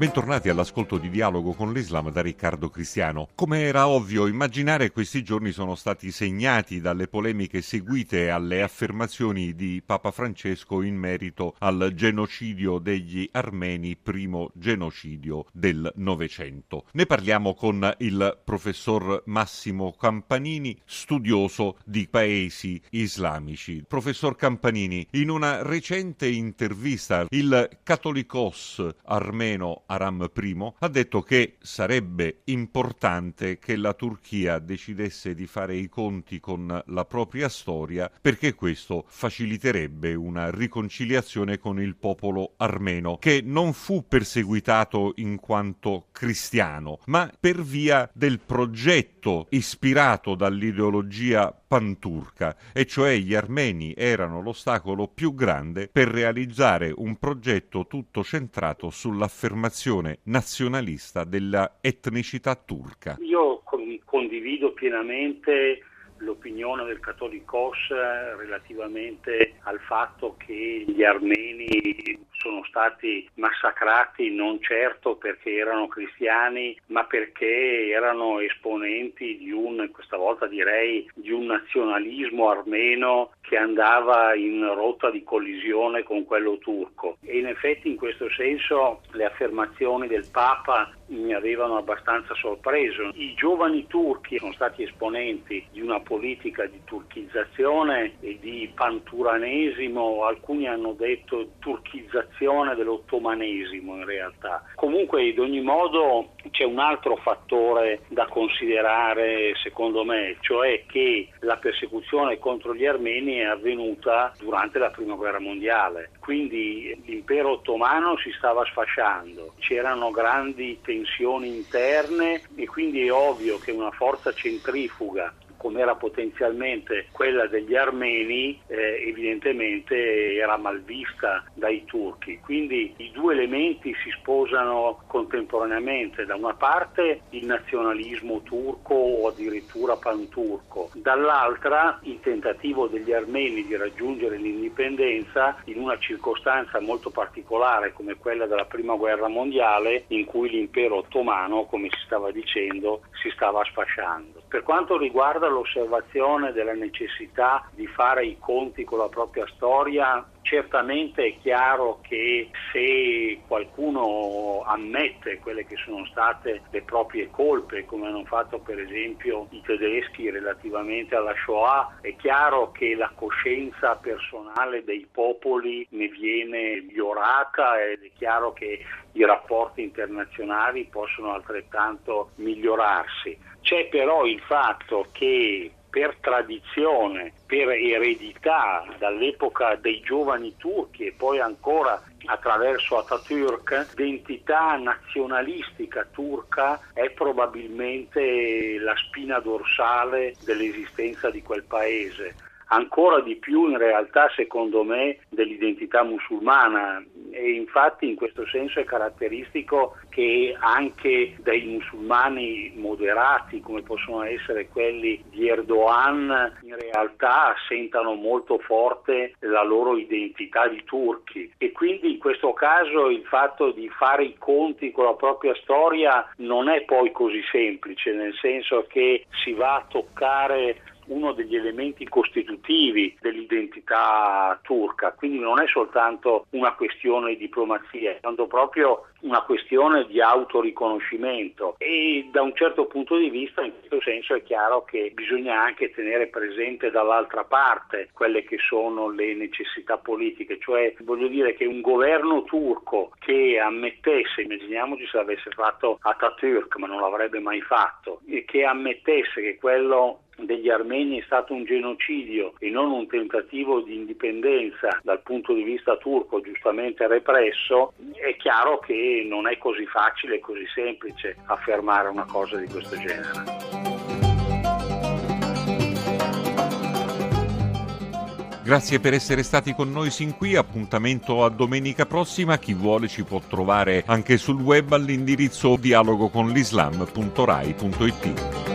Bentornati all'ascolto di Dialogo con l'Islam da Riccardo Cristiano. Come era ovvio immaginare, questi giorni sono stati segnati dalle polemiche seguite alle affermazioni di Papa Francesco in merito al genocidio degli armeni, primo genocidio del Novecento. Ne parliamo con il professor Massimo Campanini, studioso di paesi islamici. Professor Campanini, in una recente intervista il Catholicos armeno Aram I, ha detto che sarebbe importante che la Turchia decidesse di fare i conti con la propria storia perché questo faciliterebbe una riconciliazione con il popolo armeno che non fu perseguitato in quanto cristiano, ma per via del progetto ispirato dall'ideologia panturca, e cioè gli armeni erano l'ostacolo più grande per realizzare un progetto tutto centrato sull'affermazione nazionalista della etnicità turca. Io condivido pienamente l'opinione del Catholicos relativamente al fatto che gli armeni sono stati massacrati non certo perché erano cristiani, ma perché erano esponenti di un, questa volta direi, di un nazionalismo armeno che andava in rotta di collisione con quello turco. E in effetti in questo senso le affermazioni del Papa mi avevano abbastanza sorpreso. I giovani turchi sono stati esponenti di una politica di turchizzazione e di panturanesimo, alcuni hanno detto turchizzazione dell'ottomanesimo in realtà. Comunque ad ogni modo c'è un altro fattore da considerare secondo me, cioè che la persecuzione contro gli armeni è avvenuta durante la prima guerra mondiale, quindi l'impero ottomano si stava sfasciando, c'erano grandi tensioni interne e quindi è ovvio che una forza centrifuga come era potenzialmente quella degli armeni, eh, evidentemente era malvista dai turchi. Quindi i due elementi si sposano contemporaneamente, da una parte il nazionalismo turco o addirittura panturco, dall'altra il tentativo degli armeni di raggiungere l'indipendenza in una circostanza molto particolare come quella della prima guerra mondiale in cui l'impero ottomano, come si stava dicendo, si stava sfasciando. Per quanto riguarda l'osservazione della necessità di fare i conti con la propria storia, certamente è chiaro che se qualcuno ammette quelle che sono state le proprie colpe, come hanno fatto per esempio i tedeschi relativamente alla Shoah, è chiaro che la coscienza personale dei popoli ne viene migliorata ed è chiaro che i rapporti internazionali possono altrettanto migliorarsi. C'è però il fatto che per tradizione, per eredità dall'epoca dei giovani turchi e poi ancora attraverso Atatürk, l'identità nazionalistica turca è probabilmente la spina dorsale dell'esistenza di quel paese ancora di più in realtà secondo me dell'identità musulmana. E infatti in questo senso è caratteristico che anche dai musulmani moderati come possono essere quelli di Erdogan in realtà sentano molto forte la loro identità di turchi. E quindi in questo caso il fatto di fare i conti con la propria storia non è poi così semplice nel senso che si va a toccare uno degli elementi costitutivi dell'identità turca, quindi non è soltanto una questione di diplomazia, è tanto proprio una questione di autoriconoscimento. E da un certo punto di vista in questo senso è chiaro che bisogna anche tenere presente dall'altra parte quelle che sono le necessità politiche, cioè voglio dire che un governo turco che ammettesse, immaginiamoci se l'avesse fatto Atatürk ma non l'avrebbe mai fatto, e che ammettesse che quello degli armeni è stato un genocidio e non un tentativo di indipendenza dal punto di vista turco giustamente represso, è chiaro che non è così facile e così semplice affermare una cosa di questo genere. Grazie per essere stati con noi sin qui, appuntamento a domenica prossima, chi vuole ci può trovare anche sul web all'indirizzo dialogoconlislam.rai.it.